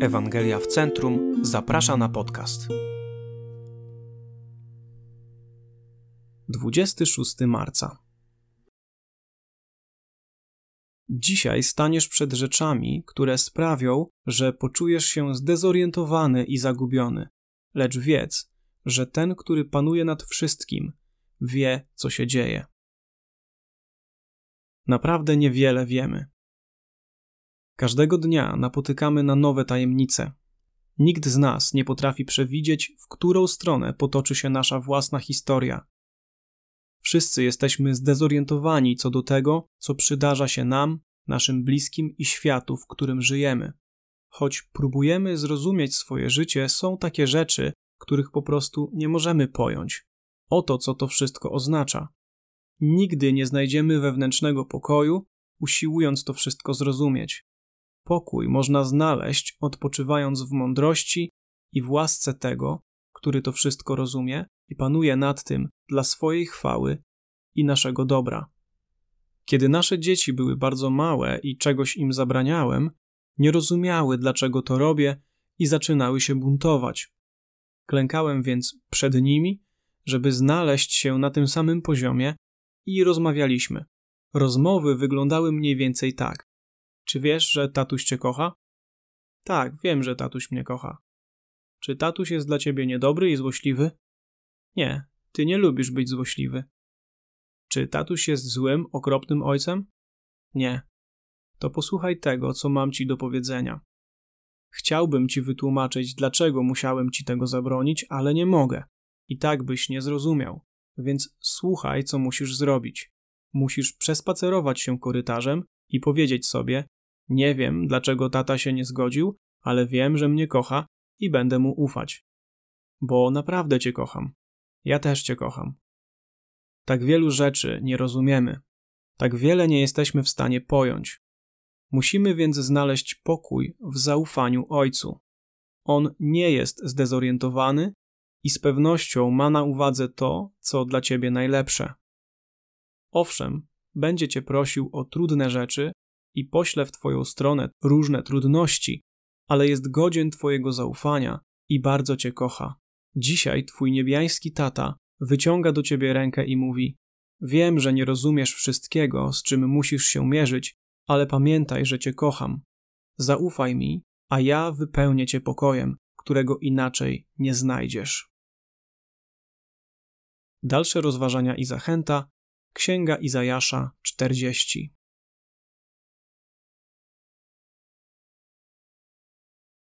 Ewangelia w Centrum zaprasza na podcast. 26 marca. Dzisiaj staniesz przed rzeczami, które sprawią, że poczujesz się zdezorientowany i zagubiony. Lecz wiedz, że ten, który panuje nad wszystkim, wie, co się dzieje. Naprawdę niewiele wiemy. Każdego dnia napotykamy na nowe tajemnice. Nikt z nas nie potrafi przewidzieć, w którą stronę potoczy się nasza własna historia. Wszyscy jesteśmy zdezorientowani co do tego, co przydarza się nam, naszym bliskim i światu, w którym żyjemy. Choć próbujemy zrozumieć swoje życie, są takie rzeczy, których po prostu nie możemy pojąć. Oto co to wszystko oznacza. Nigdy nie znajdziemy wewnętrznego pokoju, usiłując to wszystko zrozumieć. Pokój można znaleźć odpoczywając w mądrości i w łasce tego, który to wszystko rozumie i panuje nad tym dla swojej chwały i naszego dobra. Kiedy nasze dzieci były bardzo małe i czegoś im zabraniałem, nie rozumiały, dlaczego to robię i zaczynały się buntować. Klękałem więc przed nimi, żeby znaleźć się na tym samym poziomie i rozmawialiśmy. Rozmowy wyglądały mniej więcej tak. Czy wiesz, że tatuś cię kocha? Tak, wiem, że tatuś mnie kocha. Czy tatuś jest dla ciebie niedobry i złośliwy? Nie, ty nie lubisz być złośliwy. Czy tatuś jest złym, okropnym ojcem? Nie. To posłuchaj tego, co mam ci do powiedzenia. Chciałbym ci wytłumaczyć, dlaczego musiałem ci tego zabronić, ale nie mogę. I tak byś nie zrozumiał. Więc słuchaj, co musisz zrobić. Musisz przespacerować się korytarzem i powiedzieć sobie: Nie wiem, dlaczego tata się nie zgodził, ale wiem, że mnie kocha i będę mu ufać. Bo naprawdę cię kocham. Ja też cię kocham. Tak wielu rzeczy nie rozumiemy. Tak wiele nie jesteśmy w stanie pojąć. Musimy więc znaleźć pokój w zaufaniu Ojcu. On nie jest zdezorientowany i z pewnością ma na uwadze to, co dla ciebie najlepsze. Owszem, będzie cię prosił o trudne rzeczy i pośle w twoją stronę różne trudności, ale jest godzien twojego zaufania i bardzo cię kocha. Dzisiaj twój niebiański tata wyciąga do ciebie rękę i mówi: Wiem, że nie rozumiesz wszystkiego, z czym musisz się mierzyć, ale pamiętaj, że cię kocham. Zaufaj mi, a ja wypełnię cię pokojem, którego inaczej nie znajdziesz. Dalsze rozważania i zachęta Księga Izajasza 40.